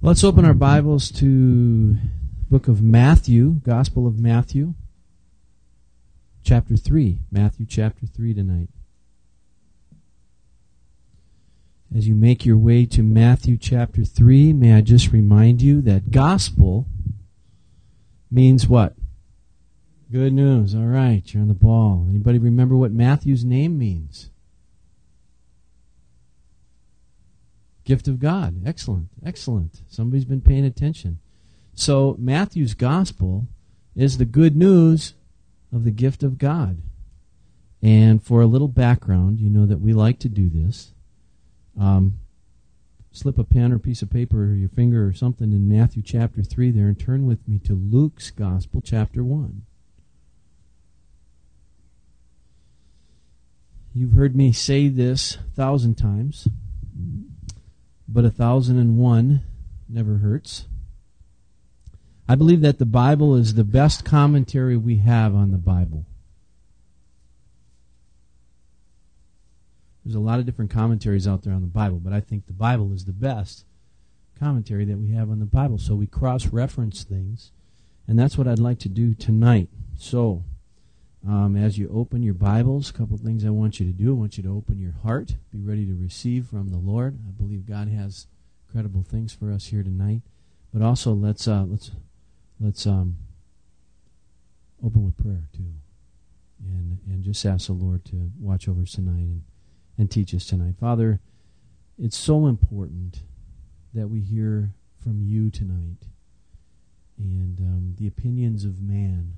Let's open our Bibles to book of Matthew, Gospel of Matthew, chapter 3. Matthew chapter 3 tonight. As you make your way to Matthew chapter 3, may I just remind you that gospel means what? Good news. All right, you're on the ball. Anybody remember what Matthew's name means? Gift of God. Excellent. Excellent. Somebody's been paying attention. So, Matthew's gospel is the good news of the gift of God. And for a little background, you know that we like to do this. Um, slip a pen or piece of paper or your finger or something in Matthew chapter 3 there and turn with me to Luke's gospel, chapter 1. You've heard me say this a thousand times but a thousand and one never hurts. I believe that the Bible is the best commentary we have on the Bible. There's a lot of different commentaries out there on the Bible, but I think the Bible is the best commentary that we have on the Bible. So we cross reference things, and that's what I'd like to do tonight. So, um, as you open your Bibles, a couple things I want you to do. I want you to open your heart, be ready to receive from the Lord. I believe God has incredible things for us here tonight. But also, let's uh, let's let's um, open with prayer too, and and just ask the Lord to watch over us tonight and and teach us tonight, Father. It's so important that we hear from you tonight, and um, the opinions of man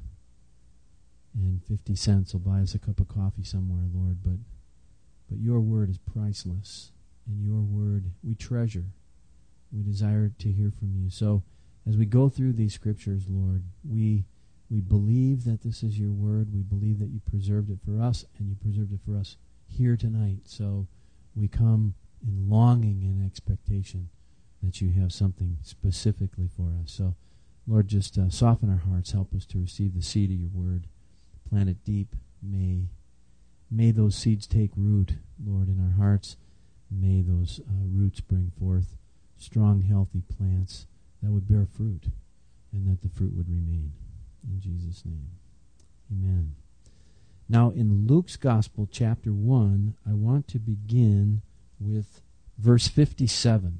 and 50 cents will buy us a cup of coffee somewhere, Lord, but but your word is priceless, and your word we treasure. We desire to hear from you. So as we go through these scriptures, Lord, we we believe that this is your word. We believe that you preserved it for us and you preserved it for us here tonight. So we come in longing and expectation that you have something specifically for us. So, Lord, just uh, soften our hearts. Help us to receive the seed of your word plant it deep. May may those seeds take root, Lord, in our hearts. May those uh, roots bring forth strong, healthy plants that would bear fruit, and that the fruit would remain. In Jesus' name, Amen. Now, in Luke's Gospel, chapter one, I want to begin with verse fifty-seven.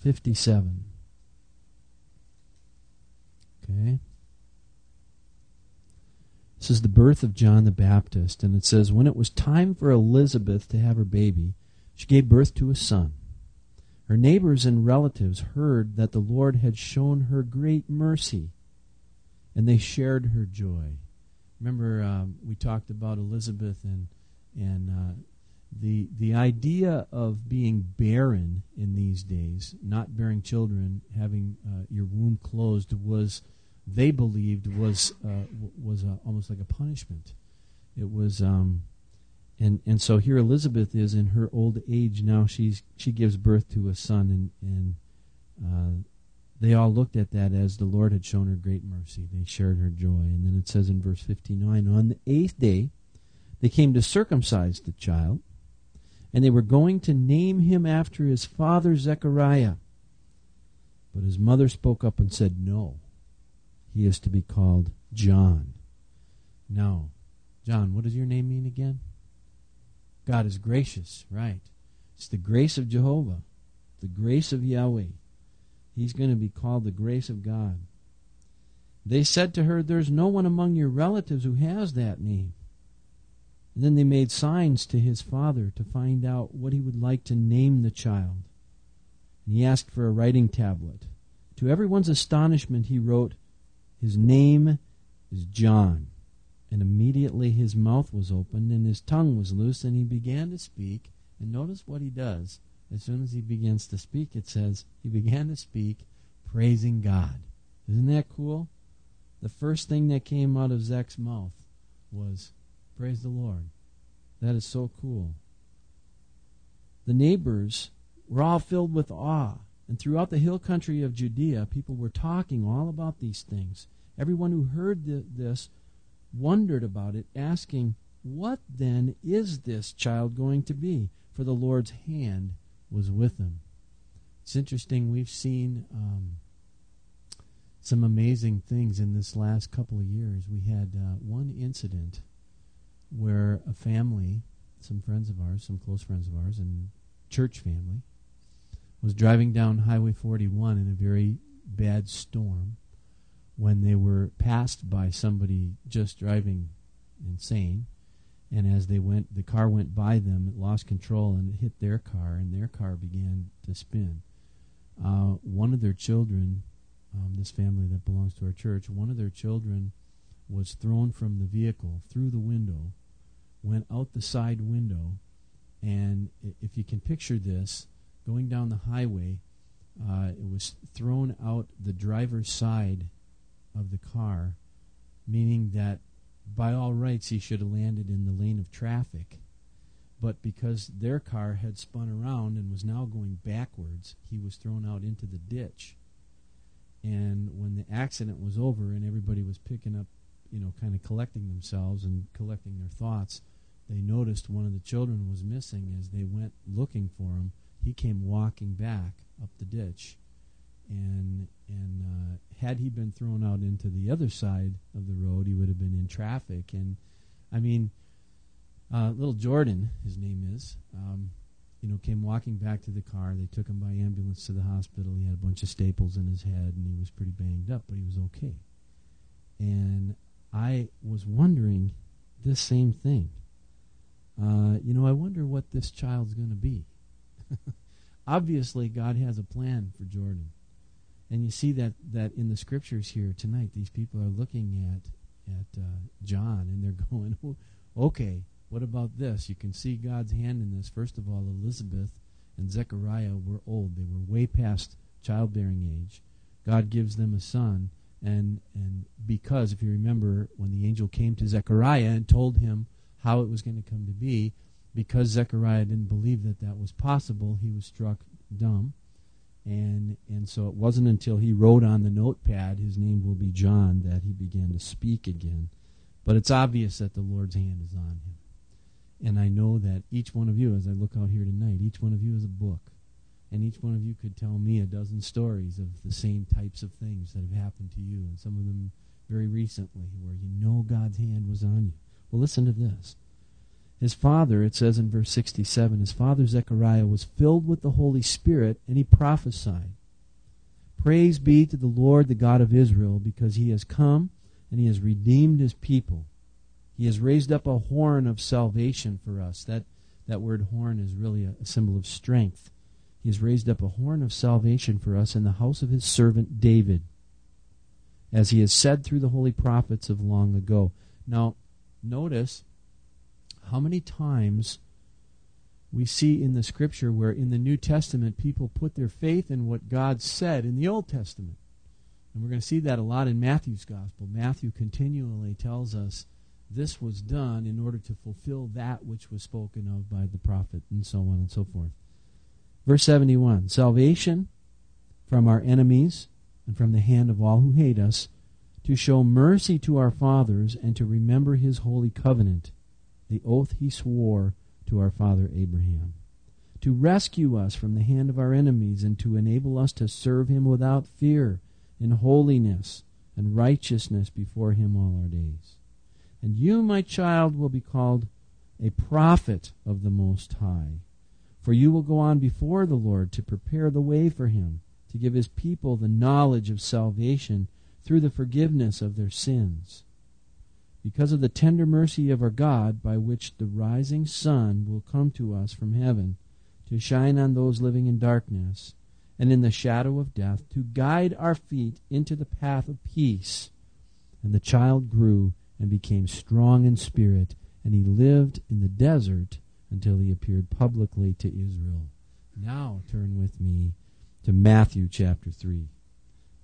Fifty-seven. Okay. This is the birth of John the Baptist, and it says, When it was time for Elizabeth to have her baby, she gave birth to a son. Her neighbors and relatives heard that the Lord had shown her great mercy, and they shared her joy. Remember, um, we talked about Elizabeth and and uh, the the idea of being barren in these days, not bearing children, having uh, your womb closed, was they believed was uh, was a, almost like a punishment. It was, um, and and so here Elizabeth is in her old age now. She's she gives birth to a son, and and uh, they all looked at that as the Lord had shown her great mercy. They shared her joy, and then it says in verse fifty nine, on the eighth day, they came to circumcise the child, and they were going to name him after his father Zechariah. But his mother spoke up and said, No he is to be called John. No. John, what does your name mean again? God is gracious, right? It's the grace of Jehovah, the grace of Yahweh. He's going to be called the grace of God. They said to her, There's no one among your relatives who has that name. And then they made signs to his father to find out what he would like to name the child. And he asked for a writing tablet. To everyone's astonishment, he wrote, his name is John. And immediately his mouth was opened and his tongue was loose, and he began to speak. And notice what he does. As soon as he begins to speak, it says he began to speak praising God. Isn't that cool? The first thing that came out of Zech's mouth was praise the Lord. That is so cool. The neighbors were all filled with awe and throughout the hill country of Judea, people were talking all about these things. Everyone who heard the, this wondered about it, asking, What then is this child going to be? For the Lord's hand was with him. It's interesting. We've seen um, some amazing things in this last couple of years. We had uh, one incident where a family, some friends of ours, some close friends of ours, and church family, was driving down Highway 41 in a very bad storm when they were passed by somebody just driving insane. And as they went, the car went by them, it lost control and it hit their car, and their car began to spin. Uh, one of their children, um, this family that belongs to our church, one of their children was thrown from the vehicle through the window, went out the side window, and if you can picture this, going down the highway, uh, it was thrown out the driver's side of the car, meaning that by all rights he should have landed in the lane of traffic. But because their car had spun around and was now going backwards, he was thrown out into the ditch. And when the accident was over and everybody was picking up, you know, kind of collecting themselves and collecting their thoughts, they noticed one of the children was missing as they went looking for him he came walking back up the ditch, and and uh, had he been thrown out into the other side of the road, he would have been in traffic. And I mean, uh, little Jordan, his name is, um, you know, came walking back to the car. They took him by ambulance to the hospital. He had a bunch of staples in his head, and he was pretty banged up, but he was okay. And I was wondering this same thing. Uh, you know, I wonder what this child's going to be. Obviously, God has a plan for Jordan. And you see that, that in the scriptures here tonight, these people are looking at at uh, John and they're going, okay, what about this? You can see God's hand in this. First of all, Elizabeth and Zechariah were old; they were way past childbearing age. God gives them a son, and and because if you remember when the angel came to Zechariah and told him how it was going to come to be, because Zechariah didn't believe that that was possible, he was struck dumb. And, and so it wasn't until he wrote on the notepad, his name will be John, that he began to speak again. But it's obvious that the Lord's hand is on him. And I know that each one of you, as I look out here tonight, each one of you is a book. And each one of you could tell me a dozen stories of the same types of things that have happened to you, and some of them very recently, where you know God's hand was on you. Well, listen to this. His father, it says in verse 67, his father Zechariah was filled with the Holy Spirit, and he prophesied. Praise be to the Lord, the God of Israel, because he has come and he has redeemed his people. He has raised up a horn of salvation for us. That, that word horn is really a, a symbol of strength. He has raised up a horn of salvation for us in the house of his servant David, as he has said through the holy prophets of long ago. Now, notice how many times we see in the scripture where in the New Testament people put their faith in what God said in the Old Testament. And we're going to see that a lot in Matthew's gospel. Matthew continually tells us this was done in order to fulfill that which was spoken of by the prophet, and so on and so forth. Verse 71 Salvation from our enemies and from the hand of all who hate us, to show mercy to our fathers and to remember his holy covenant the oath he swore to our father Abraham, to rescue us from the hand of our enemies and to enable us to serve him without fear in holiness and righteousness before him all our days. And you, my child, will be called a prophet of the Most High. For you will go on before the Lord to prepare the way for him, to give his people the knowledge of salvation through the forgiveness of their sins because of the tender mercy of our God, by which the rising sun will come to us from heaven, to shine on those living in darkness and in the shadow of death, to guide our feet into the path of peace. And the child grew and became strong in spirit, and he lived in the desert until he appeared publicly to Israel. Now turn with me to Matthew chapter 3.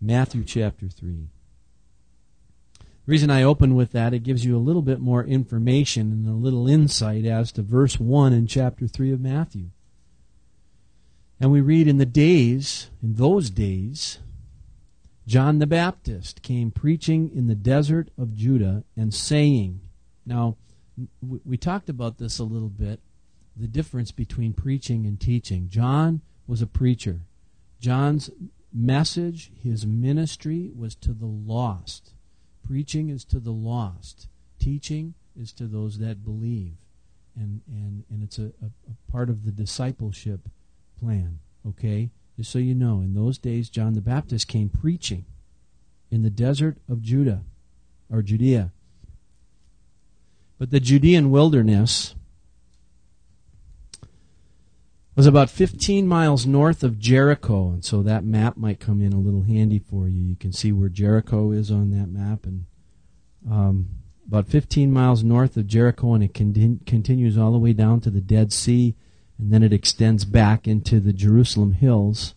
Matthew chapter 3. Reason I open with that, it gives you a little bit more information and a little insight as to verse 1 in chapter 3 of Matthew. And we read, In the days, in those days, John the Baptist came preaching in the desert of Judah and saying, Now, we talked about this a little bit, the difference between preaching and teaching. John was a preacher. John's message, his ministry was to the lost. Preaching is to the lost. Teaching is to those that believe. And, and, and it's a, a, a part of the discipleship plan. Okay? Just so you know, in those days, John the Baptist came preaching in the desert of Judah, or Judea. But the Judean wilderness was about 15 miles north of Jericho, and so that map might come in a little handy for you. You can see where Jericho is on that map, and um, about 15 miles north of Jericho, and it con- continues all the way down to the Dead Sea, and then it extends back into the Jerusalem hills.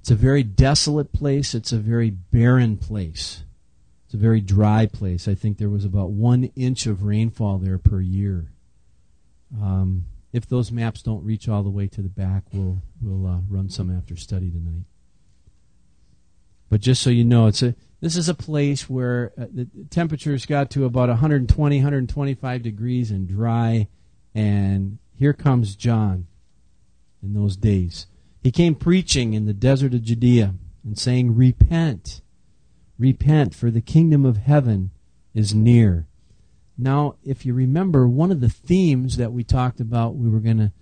It's a very desolate place. It's a very barren place. It's a very dry place. I think there was about one inch of rainfall there per year. Um, if those maps don't reach all the way to the back, we'll we'll uh, run some after study tonight. But just so you know, it's a this is a place where uh, the temperatures got to about 120, 125 degrees and dry, and here comes John in those days. He came preaching in the desert of Judea and saying, Repent, repent, for the kingdom of heaven is near. Now, if you remember, one of the themes that we talked about, we were going to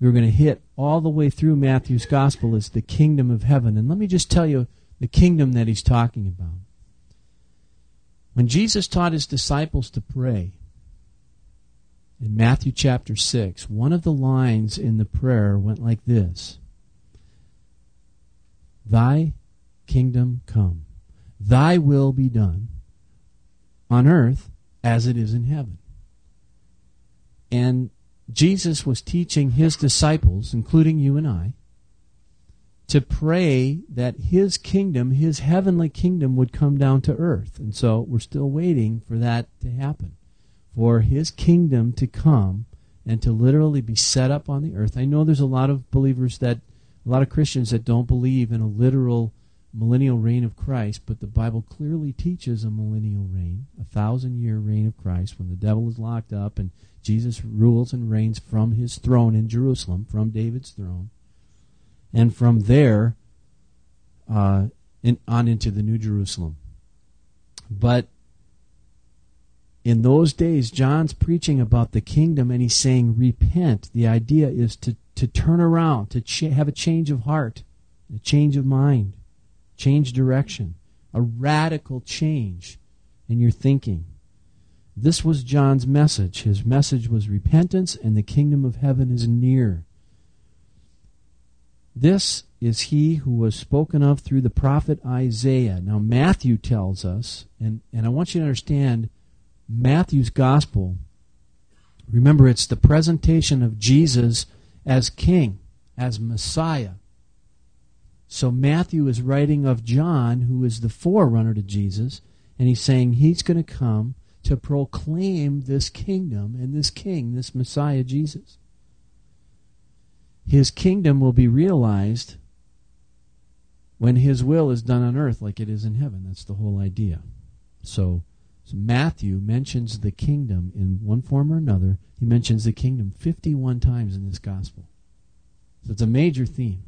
we were going to hit all the way through Matthew's gospel is the kingdom of heaven. And let me just tell you the kingdom that he's talking about. When Jesus taught his disciples to pray in Matthew chapter 6, one of the lines in the prayer went like this Thy kingdom come, thy will be done on earth as it is in heaven. And Jesus was teaching his disciples, including you and I, to pray that his kingdom, his heavenly kingdom, would come down to earth. And so we're still waiting for that to happen, for his kingdom to come and to literally be set up on the earth. I know there's a lot of believers that, a lot of Christians that don't believe in a literal millennial reign of Christ, but the Bible clearly teaches a millennial reign, a thousand year reign of Christ when the devil is locked up and Jesus rules and reigns from his throne in Jerusalem, from David's throne. And from there uh, in, on into the New Jerusalem. But in those days, John's preaching about the kingdom and he's saying, Repent. The idea is to, to turn around, to ch- have a change of heart, a change of mind change direction, a radical change in your thinking. This was John's message. His message was repentance and the kingdom of heaven is near. This is he who was spoken of through the prophet Isaiah. Now, Matthew tells us, and, and I want you to understand Matthew's gospel. Remember, it's the presentation of Jesus as king, as Messiah. So Matthew is writing of John, who is the forerunner to Jesus, and he's saying he's going to come to proclaim this kingdom and this king, this Messiah Jesus. His kingdom will be realized when his will is done on earth like it is in heaven. That's the whole idea. So, so Matthew mentions the kingdom in one form or another. He mentions the kingdom 51 times in this gospel. So it's a major theme,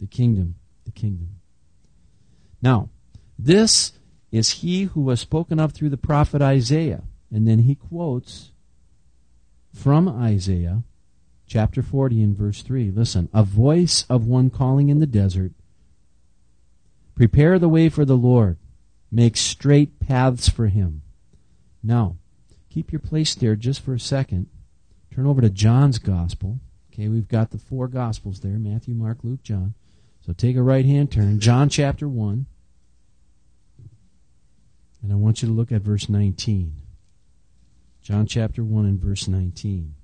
the kingdom the kingdom. Now, this is he who was spoken of through the prophet Isaiah. And then he quotes from Isaiah chapter 40 and verse 3. Listen, a voice of one calling in the desert, prepare the way for the Lord, make straight paths for him. Now, keep your place there just for a second. Turn over to John's gospel. Okay, we've got the four gospels there Matthew, Mark, Luke, John. So take a right hand turn, John chapter 1. And I want you to look at verse 19. John chapter 1 and verse 19.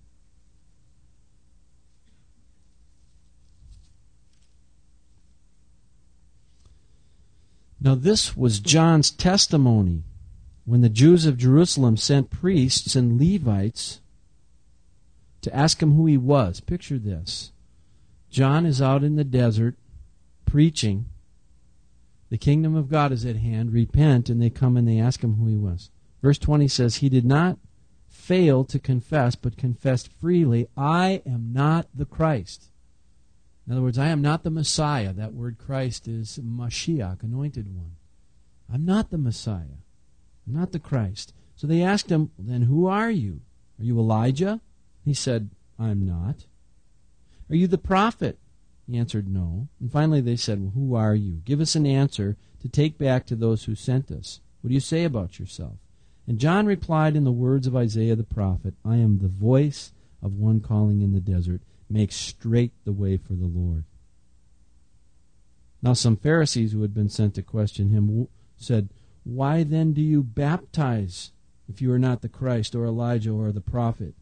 Now, this was John's testimony when the Jews of Jerusalem sent priests and Levites to ask him who he was. Picture this John is out in the desert preaching, the kingdom of God is at hand, repent, and they come and they ask him who he was. Verse 20 says, He did not fail to confess, but confessed freely, I am not the Christ. In other words, I am not the Messiah. That word Christ is Mashiach, anointed one. I'm not the Messiah. I'm not the Christ. So they asked him, Then who are you? Are you Elijah? He said, I'm not. Are you the prophet? He answered, No. And finally they said, Well, who are you? Give us an answer to take back to those who sent us. What do you say about yourself? And John replied in the words of Isaiah the prophet, I am the voice of one calling in the desert, make straight the way for the Lord. Now some Pharisees who had been sent to question him said, Why then do you baptize if you are not the Christ or Elijah or the prophet?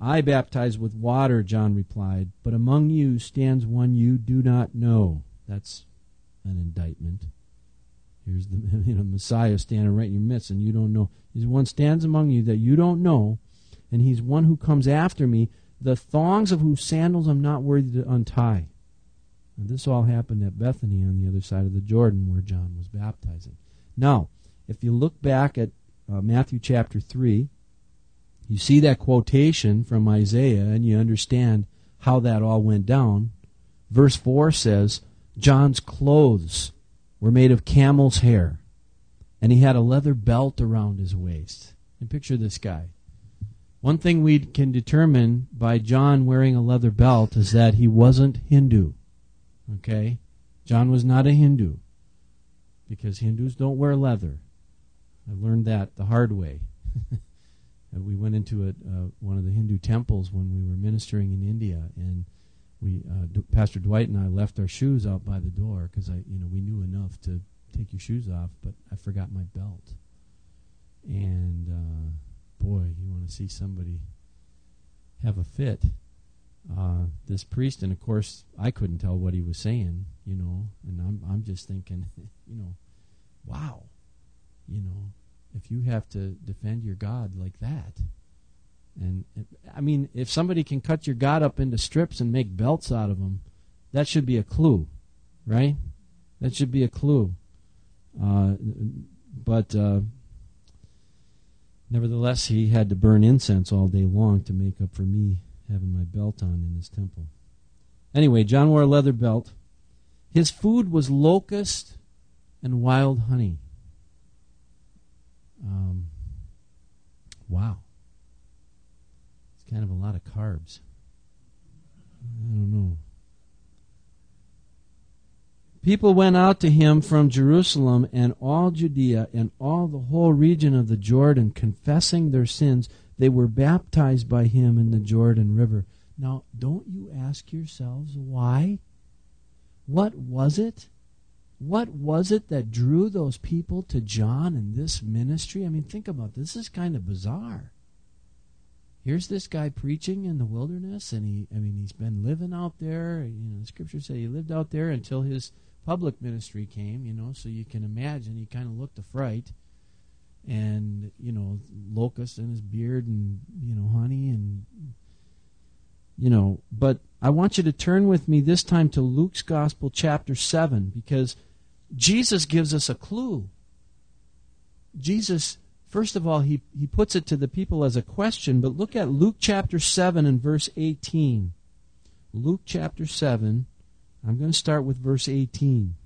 I baptize with water, John replied, but among you stands one you do not know. That's an indictment. Here's the you know, Messiah standing right in your midst, and you don't know. He's one stands among you that you don't know, and he's one who comes after me, the thongs of whose sandals I'm not worthy to untie. This all happened at Bethany on the other side of the Jordan where John was baptizing. Now, if you look back at uh, Matthew chapter 3, you see that quotation from Isaiah and you understand how that all went down. Verse 4 says, John's clothes were made of camel's hair, and he had a leather belt around his waist. And picture this guy. One thing we can determine by John wearing a leather belt is that he wasn't Hindu. Okay? John was not a Hindu because Hindus don't wear leather. I learned that the hard way. Uh, we went into a, uh, one of the Hindu temples when we were ministering in India, and we uh, D- Pastor Dwight and I left our shoes out by the door because I, you know, we knew enough to take your shoes off, but I forgot my belt. And uh, boy, you want to see somebody have a fit. Uh, this priest, and of course, I couldn't tell what he was saying, you know, and I'm I'm just thinking, you know, wow, you know, if you have to defend your God like that. And I mean, if somebody can cut your God up into strips and make belts out of them, that should be a clue, right? That should be a clue. Uh, but uh, nevertheless, he had to burn incense all day long to make up for me having my belt on in his temple. Anyway, John wore a leather belt. His food was locust and wild honey. Um, wow. It's kind of a lot of carbs. I don't know. People went out to him from Jerusalem and all Judea and all the whole region of the Jordan, confessing their sins. They were baptized by him in the Jordan River. Now, don't you ask yourselves why? What was it what was it that drew those people to John and this ministry? I mean, think about this. this is kind of bizarre. Here's this guy preaching in the wilderness, and he, I mean, he's been living out there. You know, the scriptures say he lived out there until his public ministry came. You know, so you can imagine he kind of looked a fright, and you know, locusts in his beard, and you know, honey, and you know. But I want you to turn with me this time to Luke's Gospel, chapter seven, because Jesus gives us a clue. Jesus, first of all, he, he puts it to the people as a question, but look at Luke chapter 7 and verse 18. Luke chapter 7, I'm going to start with verse 18.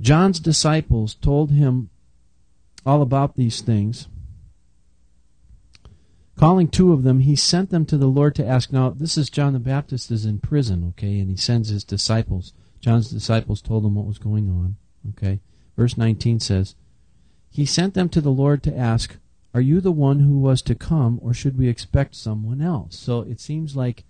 John's disciples told him all about these things. Calling two of them, he sent them to the Lord to ask. Now, this is John the Baptist is in prison, okay, and he sends his disciples. John's disciples told him what was going on, okay. Verse 19 says, He sent them to the Lord to ask, Are you the one who was to come, or should we expect someone else? So it seems like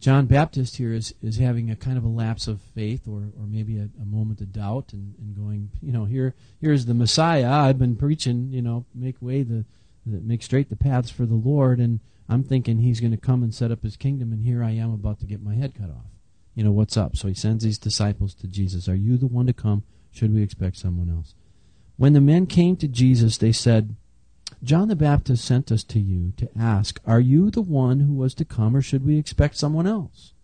John Baptist here is, is having a kind of a lapse of faith or, or maybe a, a moment of doubt and, and going, you know, here here's the Messiah. I've been preaching, you know, make way the that make straight the paths for the Lord. And I'm thinking he's going to come and set up his kingdom, and here I am about to get my head cut off. You know, what's up? So he sends these disciples to Jesus. Are you the one to come? Should we expect someone else? When the men came to Jesus, they said, John the Baptist sent us to you to ask, Are you the one who was to come, or should we expect someone else?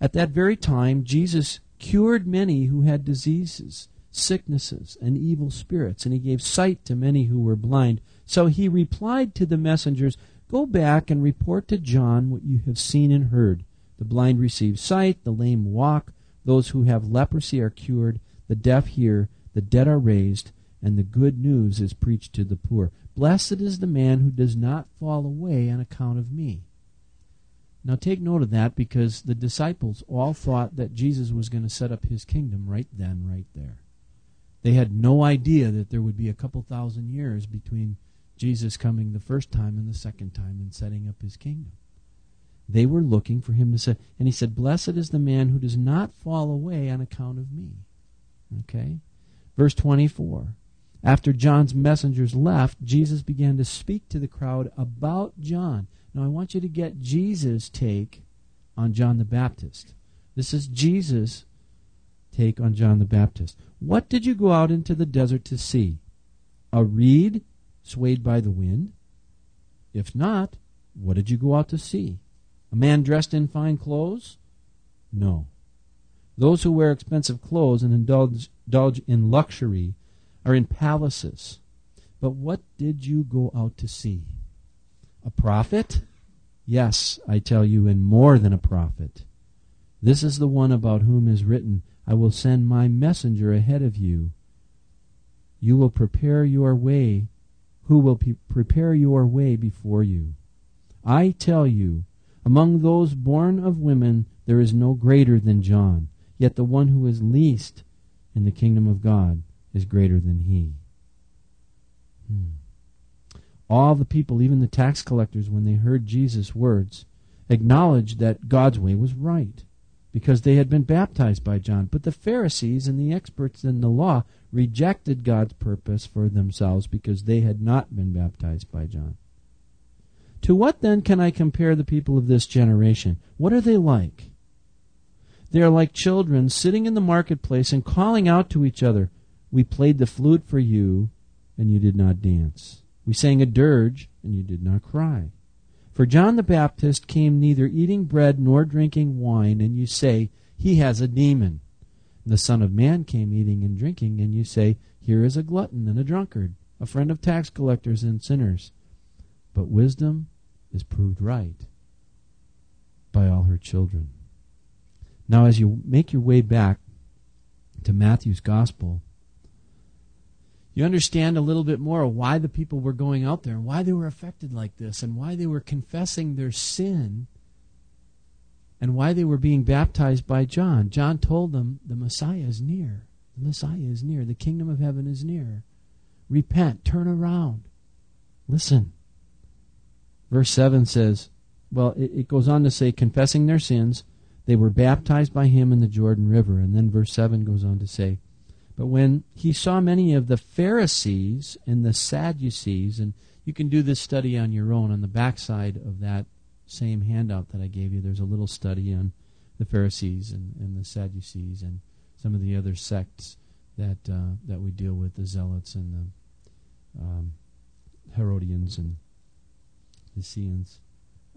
At that very time, Jesus cured many who had diseases, sicknesses, and evil spirits, and he gave sight to many who were blind So he replied to the messengers, Go back and report to John what you have seen and heard. The blind receive sight, the lame walk, those who have leprosy are cured, the deaf hear, the dead are raised, and the good news is preached to the poor. Blessed is the man who does not fall away on account of me. Now take note of that because the disciples all thought that Jesus was going to set up his kingdom right then, right there. They had no idea that there would be a couple thousand years between Jesus coming the first time and the second time and setting up his kingdom. They were looking for him to say, and he said, Blessed is the man who does not fall away on account of me. Okay? Verse 24. After John's messengers left, Jesus began to speak to the crowd about John. Now, I want you to get Jesus' take on John the Baptist. This is Jesus' take on John the Baptist. What did you go out into the desert to see? A reed swayed by the wind? If not, what did you go out to see? A man dressed in fine clothes? No. Those who wear expensive clothes and indulge, indulge in luxury are in palaces. But what did you go out to see? A prophet? Yes, I tell you, and more than a prophet. This is the one about whom is written, I will send my messenger ahead of you. You will prepare your way, who will prepare your way before you. I tell you, among those born of women there is no greater than John, yet the one who is least in the kingdom of God is greater than he. Hmm. All the people, even the tax collectors, when they heard Jesus' words, acknowledged that God's way was right because they had been baptized by John. But the Pharisees and the experts in the law rejected God's purpose for themselves because they had not been baptized by John. To what then can I compare the people of this generation? What are they like? They are like children sitting in the marketplace and calling out to each other, We played the flute for you, and you did not dance. We sang a dirge, and you did not cry. For John the Baptist came neither eating bread nor drinking wine, and you say, He has a demon. And the Son of Man came eating and drinking, and you say, Here is a glutton and a drunkard, a friend of tax collectors and sinners. But wisdom is proved right by all her children. Now, as you make your way back to Matthew's Gospel, you understand a little bit more why the people were going out there and why they were affected like this and why they were confessing their sin and why they were being baptized by John. John told them the Messiah is near. The Messiah is near. The kingdom of heaven is near. Repent. Turn around. Listen. Verse 7 says, well, it, it goes on to say, confessing their sins, they were baptized by him in the Jordan River. And then verse 7 goes on to say, but when he saw many of the Pharisees and the Sadducees, and you can do this study on your own on the backside of that same handout that I gave you, there's a little study on the Pharisees and, and the Sadducees and some of the other sects that uh, that we deal with, the Zealots and the um, Herodians and the Essenes.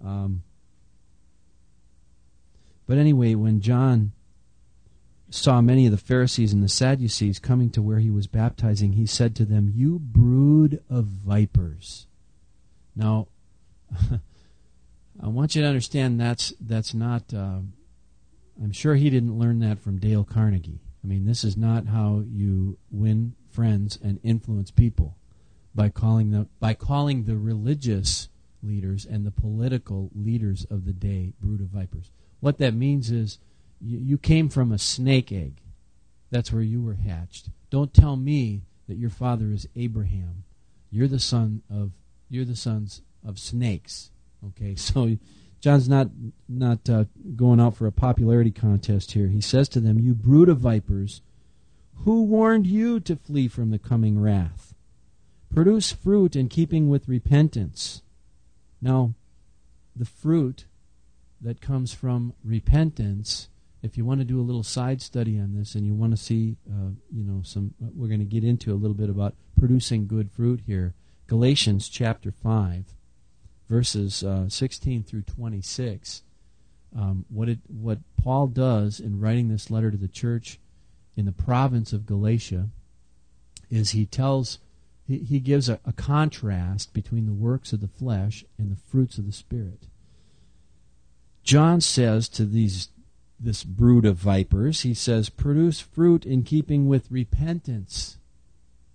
Um, but anyway, when John saw many of the Pharisees and the Sadducees coming to where he was baptizing, he said to them, You brood of vipers. Now, I want you to understand that's that's not. Uh, I'm sure he didn't learn that from Dale Carnegie. I mean, this is not how you win friends and influence people by calling the by calling the religious leaders and the political leaders of the day brood of vipers. What that means is you, came from a snake egg. That's where you were hatched. Don't tell me that your father is Abraham. You're the son of you're the sons of snakes. Okay, so John's not not uh, going out for a popularity contest here. He says to them, "You brood of vipers, who warned you to flee from the coming wrath? Produce fruit in keeping with repentance." Now, the fruit that comes from repentance if you want to do a little side study on this and you want to see, uh, you know, some, uh, we're going to get into a little bit about producing good fruit here. Galatians chapter 5, verses uh, 16 through 26. Um, what, it, what Paul does in writing this letter to the church in the province of Galatia is he tells he, he gives a, a contrast between the works of the flesh and the fruits of the Spirit. John says to these this brood of vipers, he says, produce fruit in keeping with repentance.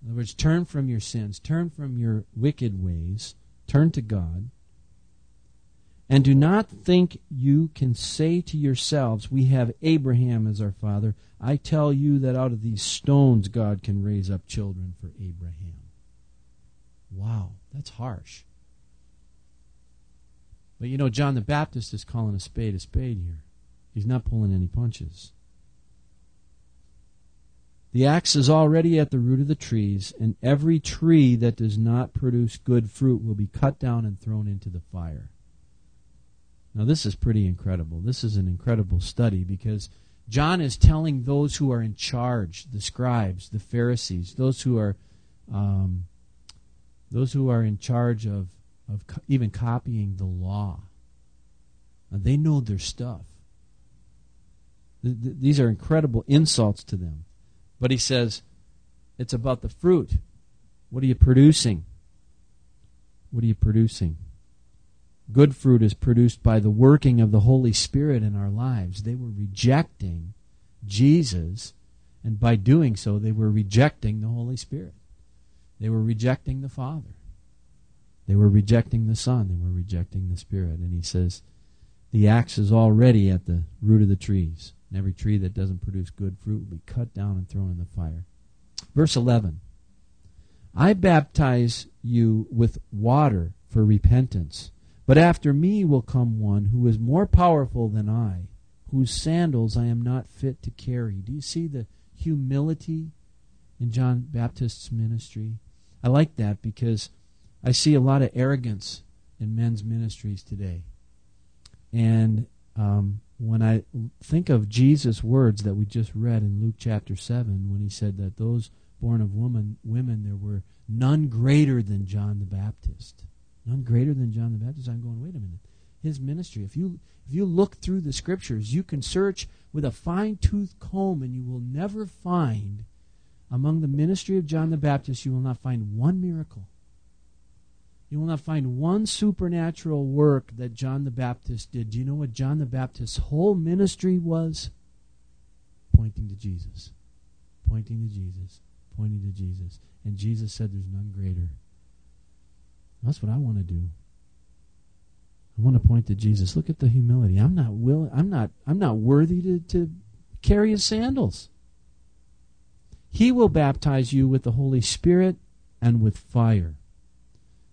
In other words, turn from your sins, turn from your wicked ways, turn to God. And do not think you can say to yourselves, We have Abraham as our father. I tell you that out of these stones God can raise up children for Abraham. Wow, that's harsh. But you know, John the Baptist is calling a spade a spade here. He's not pulling any punches. The axe is already at the root of the trees, and every tree that does not produce good fruit will be cut down and thrown into the fire. Now, this is pretty incredible. This is an incredible study because John is telling those who are in charge, the scribes, the Pharisees, those who are um, those who are in charge of, of co- even copying the law. Now, they know their stuff. Th- th- these are incredible insults to them. But he says, it's about the fruit. What are you producing? What are you producing? Good fruit is produced by the working of the Holy Spirit in our lives. They were rejecting Jesus, and by doing so, they were rejecting the Holy Spirit. They were rejecting the Father. They were rejecting the Son. They were rejecting the Spirit. And he says, the axe is already at the root of the trees. And every tree that doesn't produce good fruit will be cut down and thrown in the fire. Verse 11 I baptize you with water for repentance, but after me will come one who is more powerful than I, whose sandals I am not fit to carry. Do you see the humility in John Baptist's ministry? I like that because I see a lot of arrogance in men's ministries today. And um, when I think of Jesus' words that we just read in Luke chapter 7, when he said that those born of woman, women, there were none greater than John the Baptist. None greater than John the Baptist. I'm going, wait a minute. His ministry, if you if you look through the scriptures, you can search with a fine tooth comb and you will never find among the ministry of John the Baptist, you will not find one miracle. You will not find one supernatural work that John the Baptist did. Do you know what John the Baptist's whole ministry was? Pointing to Jesus. Pointing to Jesus. Pointing to Jesus. And Jesus said, There's none greater. That's what I want to do. I want to point to Jesus. Look at the humility. I'm not willing I'm not I'm not worthy to, to carry his sandals. He will baptize you with the Holy Spirit and with fire.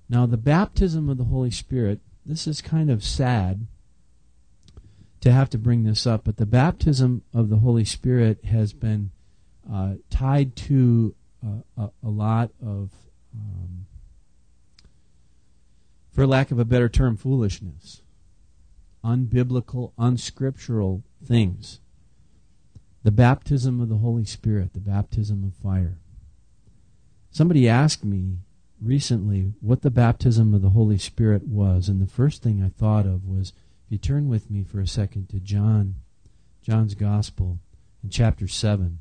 Now, the baptism of the Holy Spirit, this is kind of sad to have to bring this up, but the baptism of the Holy Spirit has been uh, tied to uh, a, a, lot of, um, for lack of a better term, foolishness, unbiblical, unscriptural things. The baptism of the Holy Spirit, the baptism of fire. Somebody asked me recently what the baptism of the Holy Spirit was, and the first thing I thought of was if you turn with me for a second to John, John's Gospel, in chapter 7.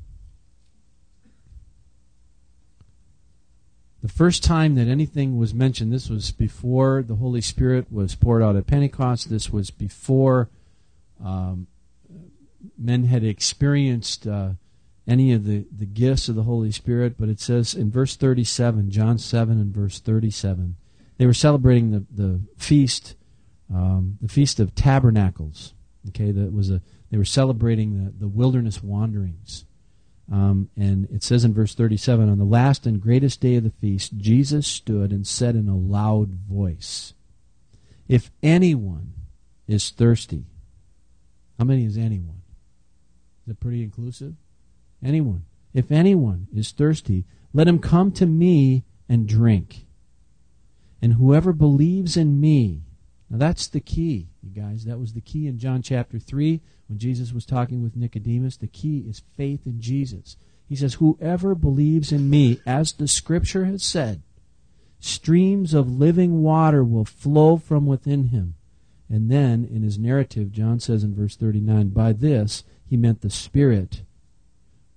The first time that anything was mentioned, this was before the Holy Spirit was poured out at Pentecost. This was before um, men had experienced uh, any of the, the gifts of the Holy Spirit, but it says in verse 37, John 7 and verse 37, they were celebrating the, the feast, um, the Feast of Tabernacles. Okay, that was a they were celebrating the, the wilderness wanderings. Um, and it says in verse 37 On the last and greatest day of the feast, Jesus stood and said in a loud voice, If anyone is thirsty, how many is anyone? Is it pretty inclusive? Anyone. If anyone is thirsty, let him come to me and drink. And whoever believes in me, now that's the key, you guys. That was the key in John chapter 3 when Jesus was talking with Nicodemus. The key is faith in Jesus. He says, Whoever believes in me, as the scripture has said, streams of living water will flow from within him. And then in his narrative, John says in verse 39, By this he meant the Spirit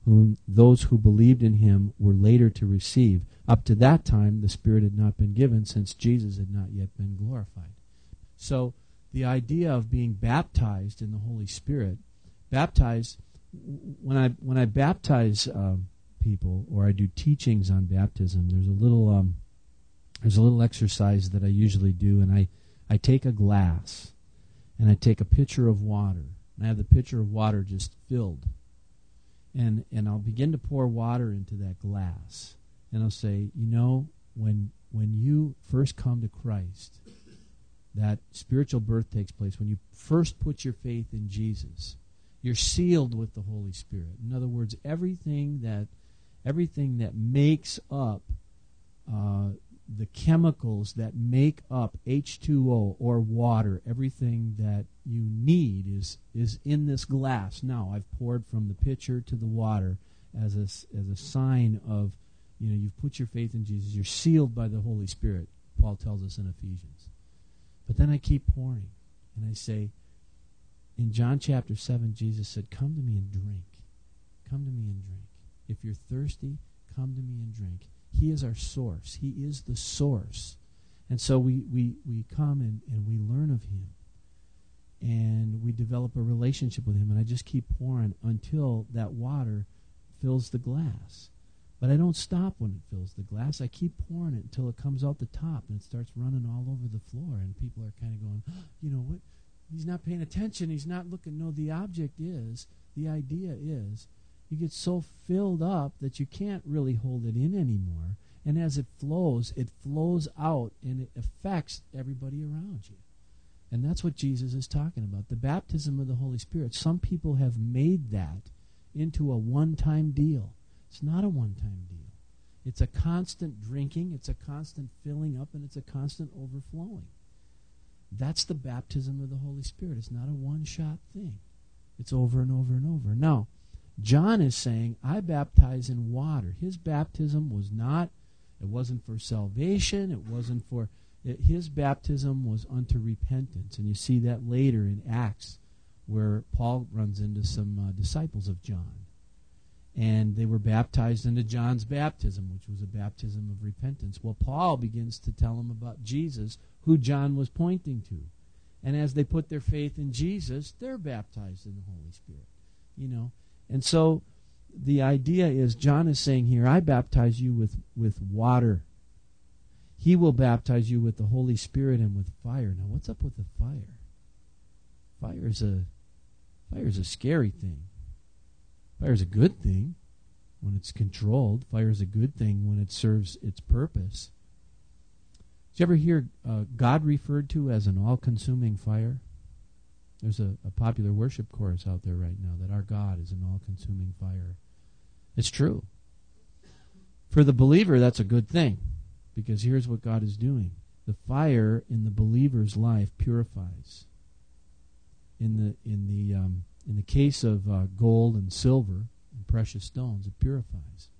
whom those who believed in him were later to receive. Up to that time, the Spirit had not been given since Jesus had not yet been glorified. So, the idea of being baptized in the Holy Spirit, baptized, when I, when I baptize uh, people or I do teachings on baptism, there's a little, um, there's a little exercise that I usually do, and I, I take a glass and I take a pitcher of water, and I have the pitcher of water just filled and and I'll begin to pour water into that glass, and I'll say, you know, when when you first come to Christ, that spiritual birth takes place when you first put your faith in Jesus. You're sealed with the Holy Spirit. In other words, everything that everything that makes up uh, the chemicals that make up H2O or water, everything that you need is is in this glass. Now I've poured from the pitcher to the water as a as a sign of you know you've put your faith in Jesus. You're sealed by the Holy Spirit. Paul tells us in Ephesians. But then I keep pouring and I say in John chapter 7 Jesus said, "Come to me and drink. Come to me and drink. If you're thirsty, come to me and drink." He is our source. He is the source. And so we, we, we come and, and we learn of Him. And we develop a relationship with Him. And I just keep pouring until that water fills the glass. But I don't stop when it fills the glass. I keep pouring it until it comes out the top and it starts running all over the floor. And people are kind of going, oh, you know what? He's not paying attention. He's not looking. No, the object is, the idea is you get so filled up that you can't really hold it in anymore. And as it flows, it flows out and it affects everybody around you. And that's what Jesus is talking about. The baptism of the Holy Spirit. Some people have made that into a one time deal. It's not a one time deal. It's a constant drinking, it's a constant filling up, and it's a constant overflowing. That's the baptism of the Holy Spirit. It's not a one shot thing, it's over and over and over. Now, John is saying, I baptize in water. His baptism was not, it wasn't for salvation, it wasn't for, it, his baptism was unto repentance. And you see that later in Acts, where Paul runs into some uh, disciples of John. And they were baptized into John's baptism, which was a baptism of repentance. Well, Paul begins to tell them about Jesus, who John was pointing to. And as they put their faith in Jesus, they're baptized in the Holy Spirit. You know, and so the idea is John is saying here, I baptize you with, with water. He will baptize you with the Holy Spirit and with fire. Now what's up with the fire? Fire is a fire is a scary thing. Fire is a good thing when it's controlled. Fire is a good thing when it serves its purpose. Did you ever hear uh, God referred to as an all consuming fire? There's a, a popular worship chorus out there right now that our God is an all consuming fire. It's true. For the believer, that's a good thing because here's what God is doing the fire in the believer's life purifies. In the, in the, um, in the case of uh, gold and silver and precious stones, it purifies.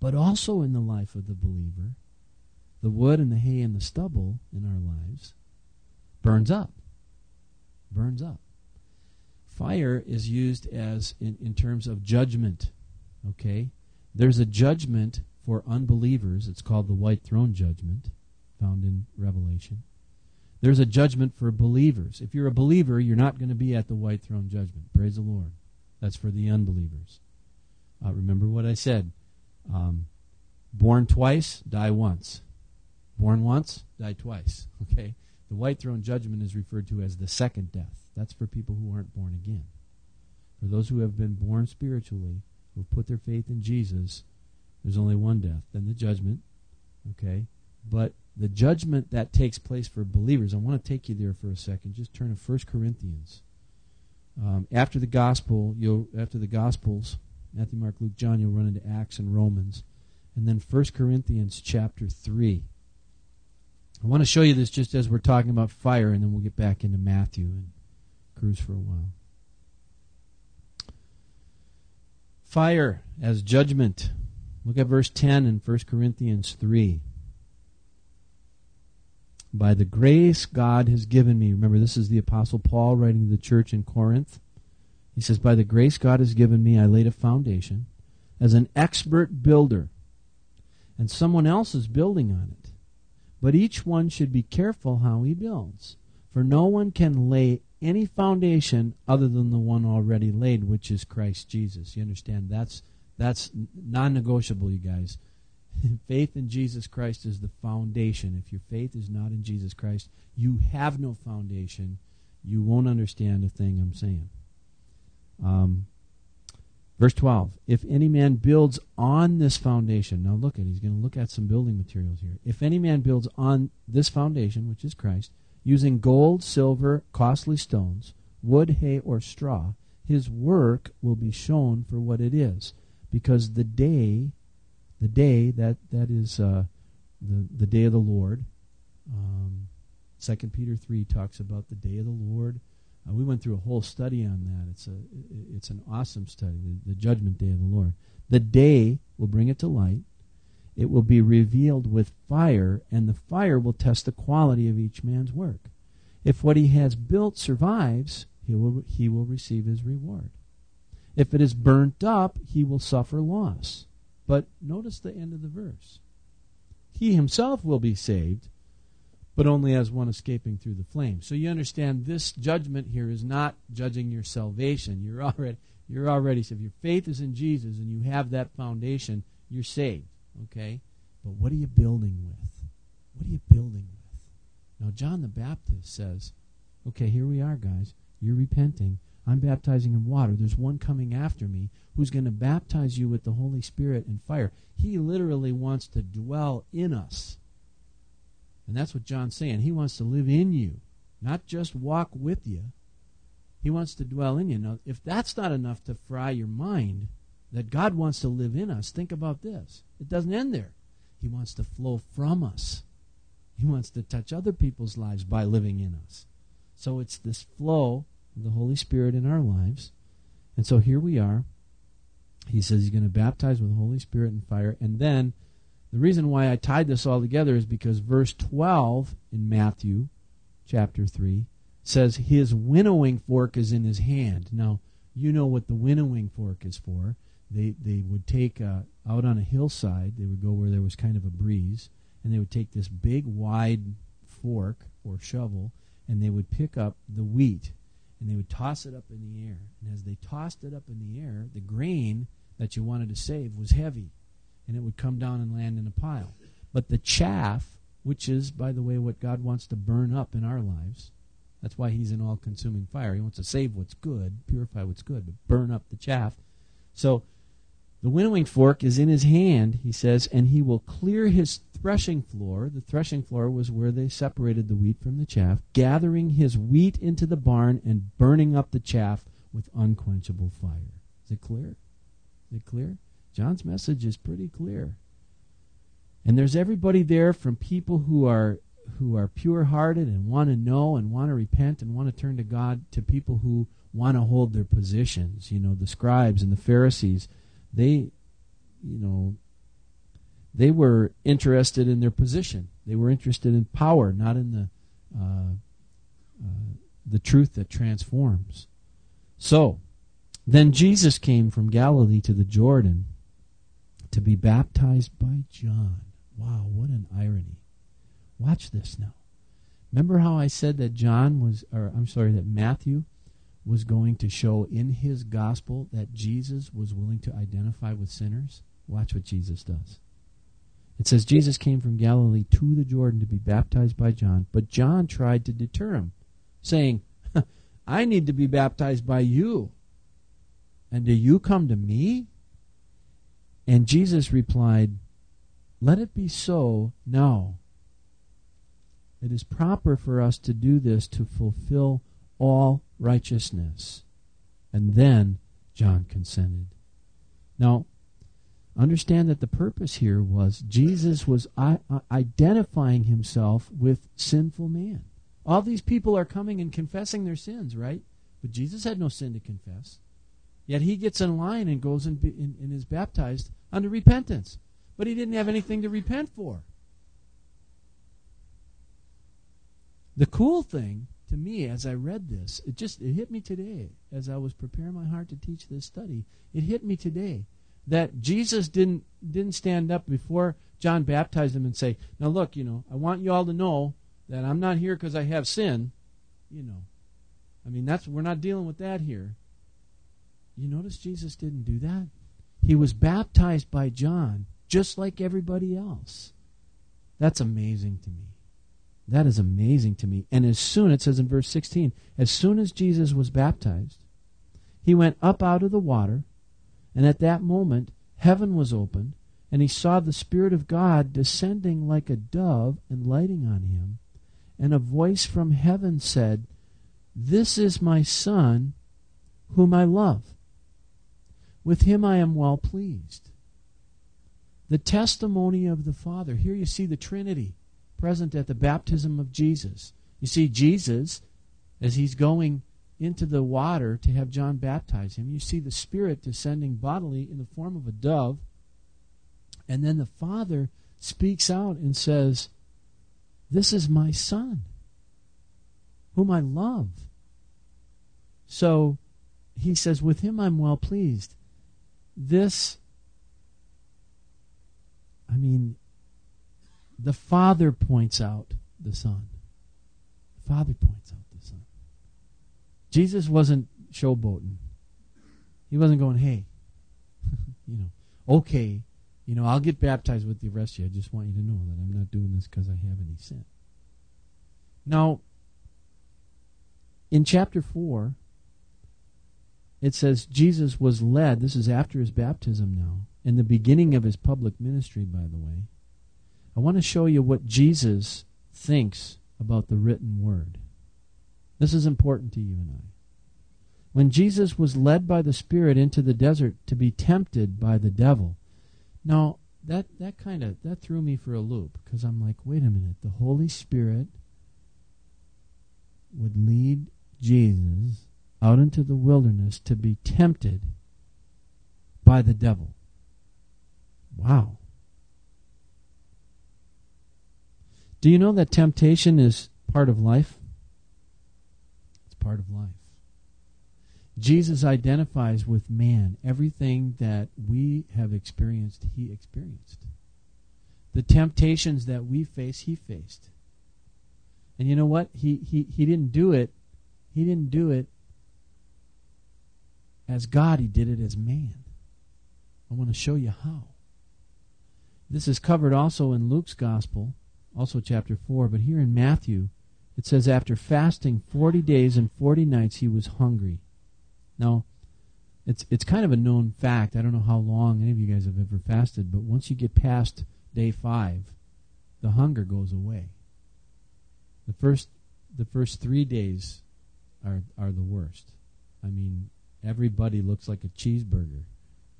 But also in the life of the believer, the wood and the hay and the stubble in our lives burns up burns up. Fire is used as in, in terms of judgment. Okay? There's a judgment for unbelievers. It's called the white throne judgment, found in Revelation. There's a judgment for believers. If you're a believer, you're not going to be at the white throne judgment. Praise the Lord. That's for the unbelievers. Uh, remember what I said. Um, born twice, die once. Born once, die twice. Okay? The white throne judgment is referred to as the second death. That's for people who aren't born again. For those who have been born spiritually, who have put their faith in Jesus, there's only one death. Then the judgment. Okay? But the judgment that takes place for believers, I want to take you there for a second. Just turn to 1 Corinthians. Um, after the gospel, you'll after the gospels, Matthew, Mark, Luke, John, you'll run into Acts and Romans. And then 1 Corinthians chapter 3. I want to show you this just as we're talking about fire, and then we'll get back into Matthew and cruise for a while. Fire as judgment. Look at verse 10 in 1 Corinthians 3. By the grace God has given me. Remember, this is the Apostle Paul writing to the church in Corinth. He says, By the grace God has given me, I laid a foundation as an expert builder, and someone else is building on it. But each one should be careful how he builds, for no one can lay any foundation other than the one already laid, which is Christ Jesus. You understand? That's that's non-negotiable, you guys. faith in Jesus Christ is the foundation. If your faith is not in Jesus Christ, you have no foundation. You won't understand a thing I'm saying. Um, verse 12 If any man builds on this foundation, now look at, he's going to look at some building materials here. If any man builds on this foundation, which is Christ, using gold, silver, costly stones, wood, hay, or straw, his work will be shown for what it is, because the day the day that that is uh, the the day of the Lord. Um, Second Peter three talks about the day of the Lord. Uh, we went through a whole study on that. It's a it's an awesome study, the, the judgment day of the Lord. The day will bring it to light. It will be revealed with fire, and the fire will test the quality of each man's work. If what he has built survives, he will he will receive his reward. If it is burnt up, he will suffer loss. But notice the end of the verse. He himself will be saved, but only as one escaping through the flames. So you understand this judgment here is not judging your salvation. You're already you're already if your faith is in Jesus and you have that foundation, you're saved. Okay? But what are you building with? What are you building with? Now John the Baptist says, Okay, here we are, guys. You're repenting. I'm baptizing in water. There's one coming after me who's going to baptize you with the Holy Spirit and fire. He literally wants to dwell in us. And that's what John's saying. He wants to live in you, not just walk with you. He wants to dwell in you. Now, if that's not enough to fry your mind, that God wants to live in us, think about this. It doesn't end there. He wants to flow from us. He wants to touch other people's lives by living in us. So it's this flow of the Holy Spirit in our lives. And so here we are. He says he's going to baptize with the Holy Spirit and fire. And then the reason why I tied this all together is because verse 12 in Matthew chapter 3 says his winnowing fork is in his hand. Now, you know what the winnowing fork is for. They, they would take uh, out on a hillside, they would go where there was kind of a breeze, and they would take this big wide fork or shovel, and they would pick up the wheat and they would toss it up in the air. And as they tossed it up in the air, the grain that you wanted to save was heavy, and it would come down and land in a pile. But the chaff, which is, by the way, what God wants to burn up in our lives, that's why He's an all consuming fire. He wants to save what's good, purify what's good, but burn up the chaff. So the winnowing fork is in his hand, he says, and he will clear his threshing floor. The threshing floor was where they separated the wheat from the chaff, gathering his wheat into the barn and burning up the chaff with unquenchable fire. Is it clear? Is it clear? John's message is pretty clear. And there's everybody there from people who are who are pure hearted and want to know and want to repent and want to turn to God to people who want to hold their positions. You know, the scribes and the Pharisees they, you know, they were interested in their position. They were interested in power, not in the uh, uh, the truth that transforms. So, then Jesus came from Galilee to the Jordan to be baptized by John. Wow, what an irony! Watch this now. Remember how I said that John was, or I'm sorry, that Matthew was going to show in his gospel that Jesus was willing to identify with sinners? Watch what Jesus does. It says Jesus came from Galilee to the Jordan to be baptized by John, but John tried to deter him, saying, I need to be baptized by you. And do you come to me? And Jesus replied, Let it be so now. It is proper for us to do this to fulfill all righteousness. And then John consented. Now, understand that the purpose here was Jesus was uh, identifying himself with sinful man. All these people are coming and confessing their sins, right? But Jesus had no sin to confess. Yet he gets in line and goes and, and, and is baptized under repentance. But he didn't have anything to repent for. The cool thing to me as I read this. It just it hit me today as I was preparing my heart to teach this study. It hit me today that Jesus didn't didn't stand up before John baptized him and say, "Now look, you know, I want you all to know that I'm not here because I have sin." You know, I mean that's we're not dealing with that here. You notice Jesus didn't do that. He was baptized by John just like everybody else. That's amazing to me. That is amazing to me. And as soon, it says in verse 16, as soon as Jesus was baptized, he went up out of the water, and at that moment heaven was opened, and he saw the Spirit of God descending like a dove and lighting on him. And a voice from heaven said, This is my Son, whom I love. With him I am well pleased. The testimony of the Father. Here you see the Trinity present at the baptism of Jesus. You see, Jesus, as he's going into the water to have John baptize him, you see the Spirit descending bodily in the form of a dove. And then the Father speaks out and says, This is my Son, whom I love. So he says, With him I'm well pleased. This, I mean, the Father points out the Son. The Father points out the Son. Jesus wasn't showboating. He wasn't going, hey, you know, okay, you know, I'll get baptized with the rest of you. I just want you to know that I'm not doing this because I have any sin. Now, in chapter 4, it says Jesus was led, this is after his baptism now, in the beginning of his public ministry, by the way. I want to show you what Jesus thinks about the written word. This is important to you and I. When Jesus was led by the Spirit into the desert to be tempted by the devil. Now, that, that kind of that threw me for a loop because I'm like, wait a minute, the Holy Spirit would lead Jesus out into the wilderness to be tempted by the devil. Wow. Do you know that temptation is part of life? It's part of life. Jesus identifies with man. Everything that we have experienced, he experienced. The temptations that we face, he faced. And you know what? He, he, he didn't do it. He didn't do it as God, he did it as man. I want to show you how. This is covered also in Luke's gospel also chapter 4. But here in Matthew, it says, after fasting 40 days and 40 nights, he was hungry. Now, it's, it's kind of a known fact. I don't know how long any of you guys have ever fasted, but once you get past day five, the hunger goes away. The first, the first three days are, are the worst. I mean, everybody looks like a cheeseburger.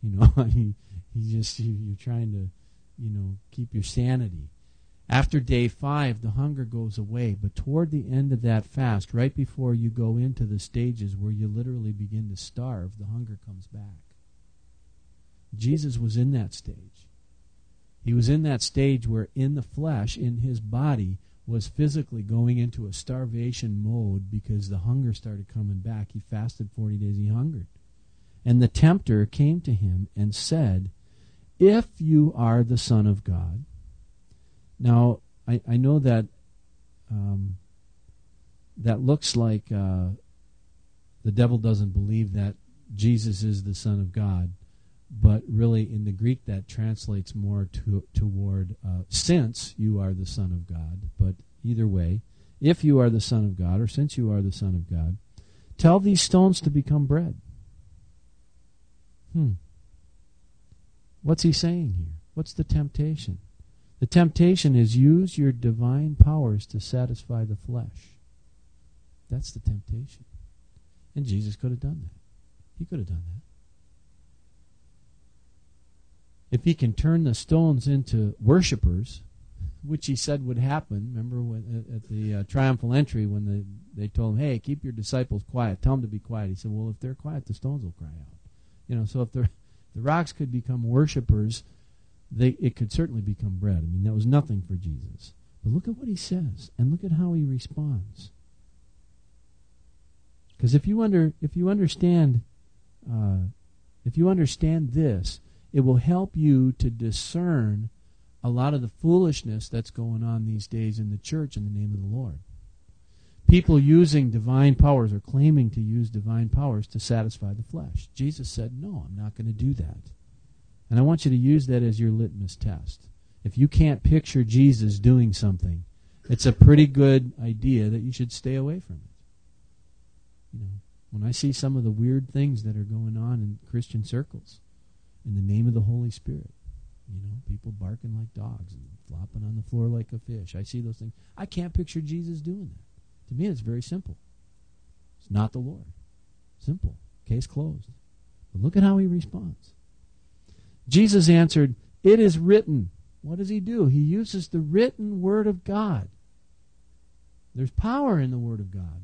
You know, you, you just, you, you're trying to, you know, keep your sanity. After day five, the hunger goes away. But toward the end of that fast, right before you go into the stages where you literally begin to starve, the hunger comes back. Jesus was in that stage. He was in that stage where, in the flesh, in his body, was physically going into a starvation mode because the hunger started coming back. He fasted 40 days, he hungered. And the tempter came to him and said, If you are the Son of God, now, I, I know that um, that looks like uh, the devil doesn't believe that Jesus is the Son of God, but really in the Greek that translates more to, toward uh, since you are the Son of God. But either way, if you are the Son of God, or since you are the Son of God, tell these stones to become bread. Hmm. What's he saying here? What's the temptation? The temptation is use your divine powers to satisfy the flesh. That's the temptation. And Jesus could have done that. He could have done that. If he can turn the stones into worshippers, which he said would happen, remember when, at the uh, triumphal entry when they, they told him, hey, keep your disciples quiet, tell them to be quiet. He said, well, if they're quiet, the stones will cry out. You know, so if the rocks could become worshippers they, it could certainly become bread. I mean, that was nothing for Jesus. But look at what he says, and look at how he responds. Because if you under if you understand uh, if you understand this, it will help you to discern a lot of the foolishness that's going on these days in the church in the name of the Lord. People using divine powers or claiming to use divine powers to satisfy the flesh. Jesus said, No, I'm not going to do that. And I want you to use that as your litmus test. If you can't picture Jesus doing something, it's a pretty good idea that you should stay away from it. You know, when I see some of the weird things that are going on in Christian circles, in the name of the Holy Spirit, you know, people barking like dogs and flopping on the floor like a fish. I see those things. I can't picture Jesus doing that. To me, it's very simple. It's not the Lord. Simple. Case closed. But look at how he responds. Jesus answered, It is written. What does he do? He uses the written word of God. There's power in the word of God.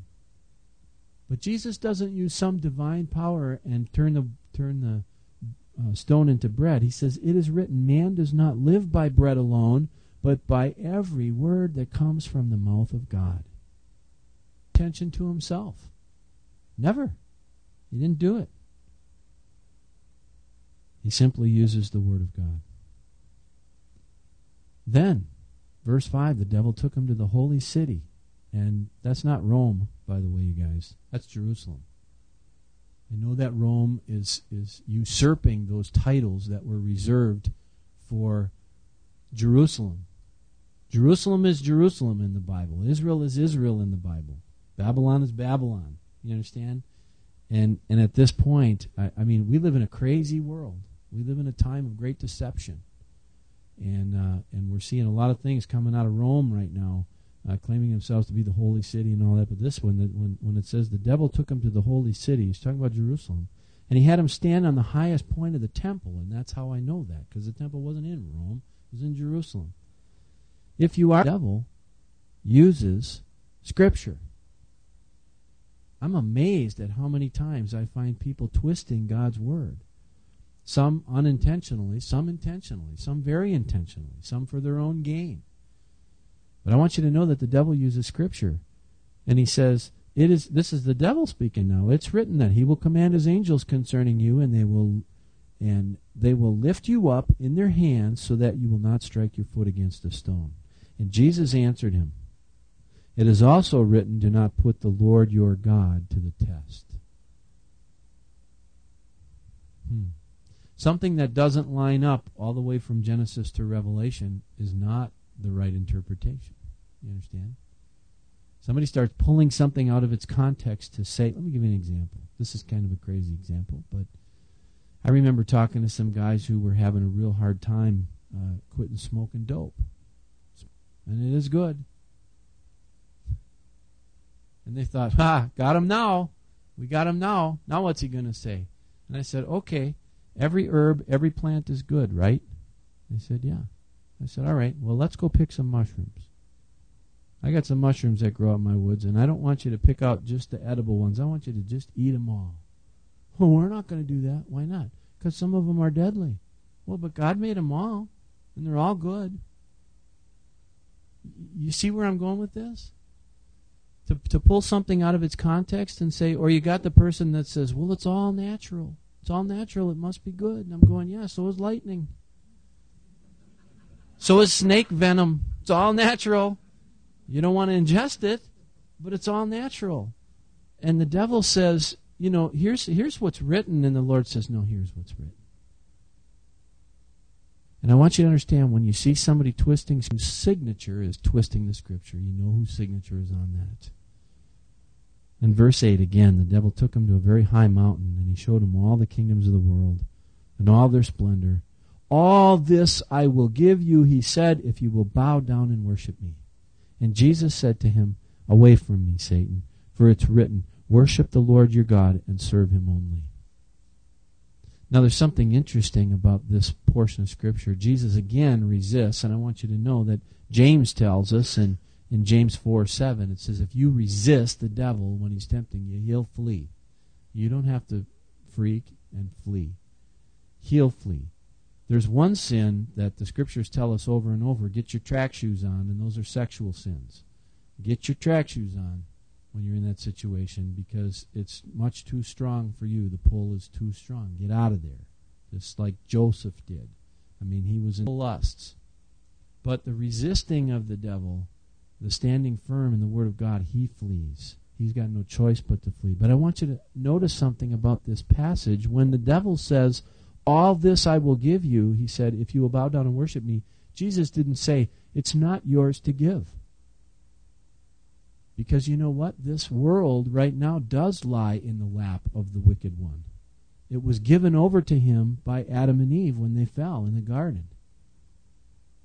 But Jesus doesn't use some divine power and turn the turn the uh, stone into bread. He says, It is written, man does not live by bread alone, but by every word that comes from the mouth of God. Attention to himself. Never. He didn't do it. He simply uses the word of God. Then, verse 5 the devil took him to the holy city. And that's not Rome, by the way, you guys. That's Jerusalem. I know that Rome is, is usurping those titles that were reserved for Jerusalem. Jerusalem is Jerusalem in the Bible. Israel is Israel in the Bible. Babylon is Babylon. You understand? And and at this point, I, I mean, we live in a crazy world. We live in a time of great deception, and uh, and we're seeing a lot of things coming out of Rome right now uh, claiming themselves to be the holy city and all that. But this one, when when it says the devil took him to the holy city, he's talking about Jerusalem, and he had him stand on the highest point of the temple, and that's how I know that because the temple wasn't in Rome; it was in Jerusalem. If you are the devil, uses Scripture. I'm amazed at how many times I find people twisting God's word. Some unintentionally, some intentionally, some very intentionally, some for their own gain. But I want you to know that the devil uses scripture. And he says, it is this is the devil speaking now. It's written that he will command his angels concerning you and they will and they will lift you up in their hands so that you will not strike your foot against a stone. And Jesus answered him, It is also written, Do not put the Lord your God to the test. Hmm. Something that doesn't line up all the way from Genesis to Revelation is not the right interpretation. You understand? Somebody starts pulling something out of its context to say, let me give you an example. This is kind of a crazy example, but I remember talking to some guys who were having a real hard time uh, quitting smoking dope. And it is good. And they thought, ha, got him now. We got him now. Now what's he going to say? And I said, okay, every herb, every plant is good, right? They said, yeah. I said, all right, well, let's go pick some mushrooms. I got some mushrooms that grow out in my woods, and I don't want you to pick out just the edible ones. I want you to just eat them all. Well, we're not going to do that. Why not? Because some of them are deadly. Well, but God made them all, and they're all good. You see where I'm going with this? To, to pull something out of its context and say, or you got the person that says, well, it's all natural. It's all natural. It must be good. And I'm going, yeah, so is lightning. So is snake venom. It's all natural. You don't want to ingest it, but it's all natural. And the devil says, you know, here's here's what's written, and the Lord says, no, here's what's written. And I want you to understand when you see somebody twisting whose signature is twisting the scripture, you know whose signature is on that. In verse 8 again, the devil took him to a very high mountain, and he showed him all the kingdoms of the world and all their splendor. All this I will give you, he said, if you will bow down and worship me. And Jesus said to him, Away from me, Satan, for it's written, Worship the Lord your God and serve him only. Now, there's something interesting about this portion of Scripture. Jesus again resists, and I want you to know that James tells us in, in James 4 7, it says, If you resist the devil when he's tempting you, he'll flee. You don't have to freak and flee, he'll flee. There's one sin that the scriptures tell us over and over get your track shoes on, and those are sexual sins. Get your track shoes on when you're in that situation because it's much too strong for you. The pull is too strong. Get out of there. Just like Joseph did. I mean, he was in lusts. But the resisting of the devil, the standing firm in the Word of God, he flees. He's got no choice but to flee. But I want you to notice something about this passage. When the devil says, All this I will give you, he said, If you will bow down and worship me, Jesus didn't say, It's not yours to give. Because you know what? This world right now does lie in the lap of the wicked one. It was given over to him by Adam and Eve when they fell in the garden.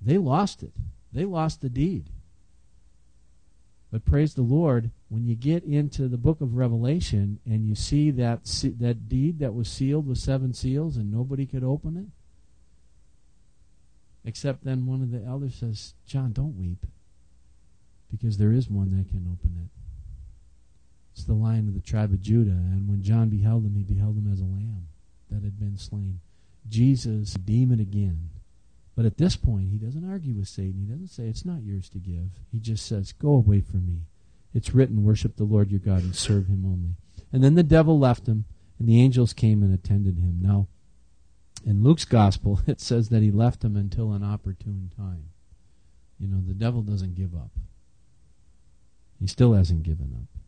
They lost it. They lost the deed. But praise the Lord, when you get into the book of Revelation and you see that that deed that was sealed with seven seals and nobody could open it, except then one of the elders says, "John, don't weep because there is one that can open it. It's the lion of the tribe of Judah. And when John beheld him, he beheld him as a lamb that had been slain. Jesus redeem it again. But at this point, he doesn't argue with Satan. He doesn't say, It's not yours to give. He just says, Go away from me. It's written, Worship the Lord your God and serve him only. And then the devil left him, and the angels came and attended him. Now, in Luke's gospel, it says that he left him until an opportune time. You know, the devil doesn't give up. He still hasn't given up.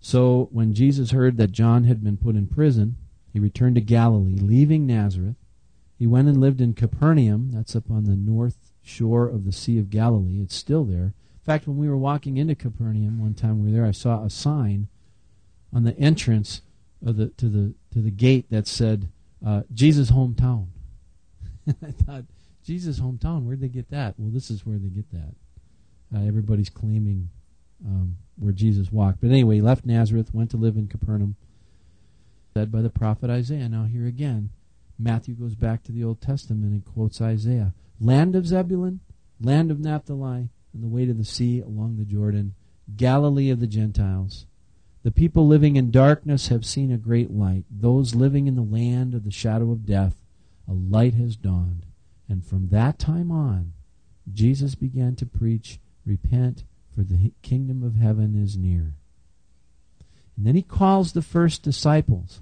So when Jesus heard that John had been put in prison, he returned to Galilee, leaving Nazareth. He went and lived in Capernaum, that's up on the north shore of the Sea of Galilee. It's still there. In fact, when we were walking into Capernaum one time we were there, I saw a sign on the entrance of the to the to the gate that said uh, Jesus' hometown. I thought, Jesus' hometown, where'd they get that? Well, this is where they get that. Uh, everybody's claiming um, where Jesus walked. But anyway, he left Nazareth, went to live in Capernaum, said by the prophet Isaiah. Now, here again, Matthew goes back to the Old Testament and quotes Isaiah Land of Zebulun, land of Naphtali, and the way to the sea along the Jordan, Galilee of the Gentiles. The people living in darkness have seen a great light. Those living in the land of the shadow of death, a light has dawned. And from that time on, Jesus began to preach, Repent, for the kingdom of heaven is near. And then he calls the first disciples.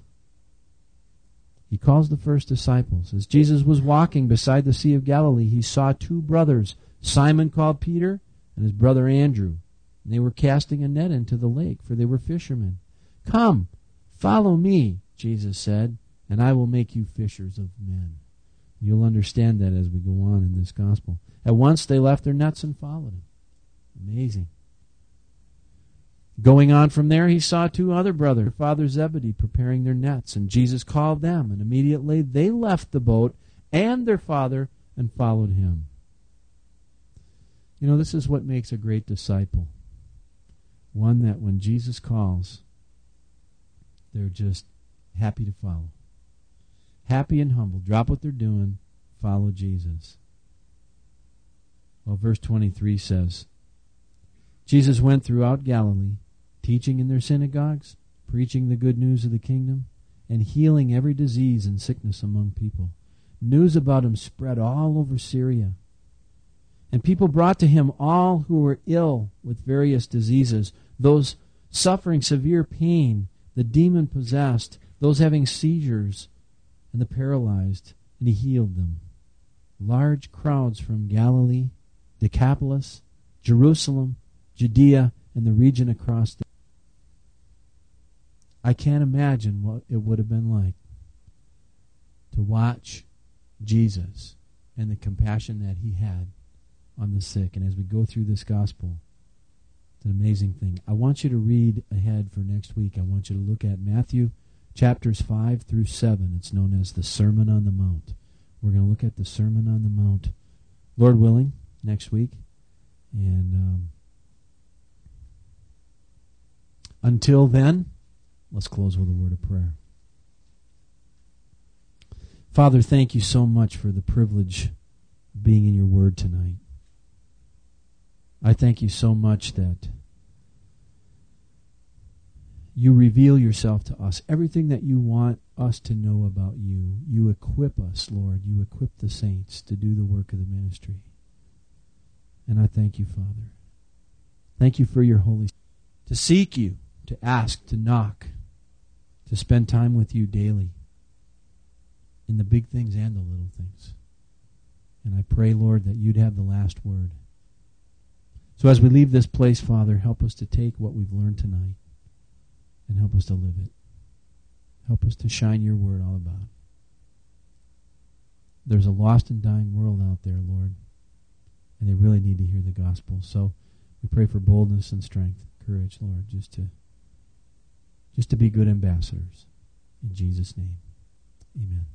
He calls the first disciples. As Jesus was walking beside the Sea of Galilee, he saw two brothers, Simon called Peter and his brother Andrew. And they were casting a net into the lake, for they were fishermen. Come, follow me, Jesus said, and I will make you fishers of men. You'll understand that as we go on in this gospel. At once they left their nets and followed him. Amazing. Going on from there, he saw two other brothers, Father Zebedee, preparing their nets, and Jesus called them, and immediately they left the boat and their father and followed him. You know, this is what makes a great disciple. One that when Jesus calls, they're just happy to follow. Happy and humble. Drop what they're doing, follow Jesus. Well, verse 23 says, Jesus went throughout Galilee, teaching in their synagogues, preaching the good news of the kingdom, and healing every disease and sickness among people. News about him spread all over Syria. And people brought to him all who were ill with various diseases, those suffering severe pain, the demon possessed, those having seizures, and the paralyzed, and he healed them. Large crowds from Galilee, Decapolis, Jerusalem, Judea, and the region across the. I can't imagine what it would have been like to watch Jesus and the compassion that he had on the sick. And as we go through this gospel, it's an amazing thing. I want you to read ahead for next week. I want you to look at Matthew chapters 5 through 7. It's known as the Sermon on the Mount. We're going to look at the Sermon on the Mount, Lord willing, next week. And um, until then, let's close with a word of prayer. Father, thank you so much for the privilege of being in your word tonight. I thank you so much that you reveal yourself to us. Everything that you want us to know about you, you equip us, Lord. You equip the saints to do the work of the ministry. And I thank you, Father. Thank you for your Holy to seek you, to ask, to knock, to spend time with you daily in the big things and the little things. And I pray, Lord, that you'd have the last word. So as we leave this place, Father, help us to take what we've learned tonight and help us to live it. Help us to shine your word all about. There's a lost and dying world out there, Lord, and they really need to hear the gospel. So we pray for boldness and strength, courage, Lord, just to just to be good ambassadors. In Jesus' name. Amen.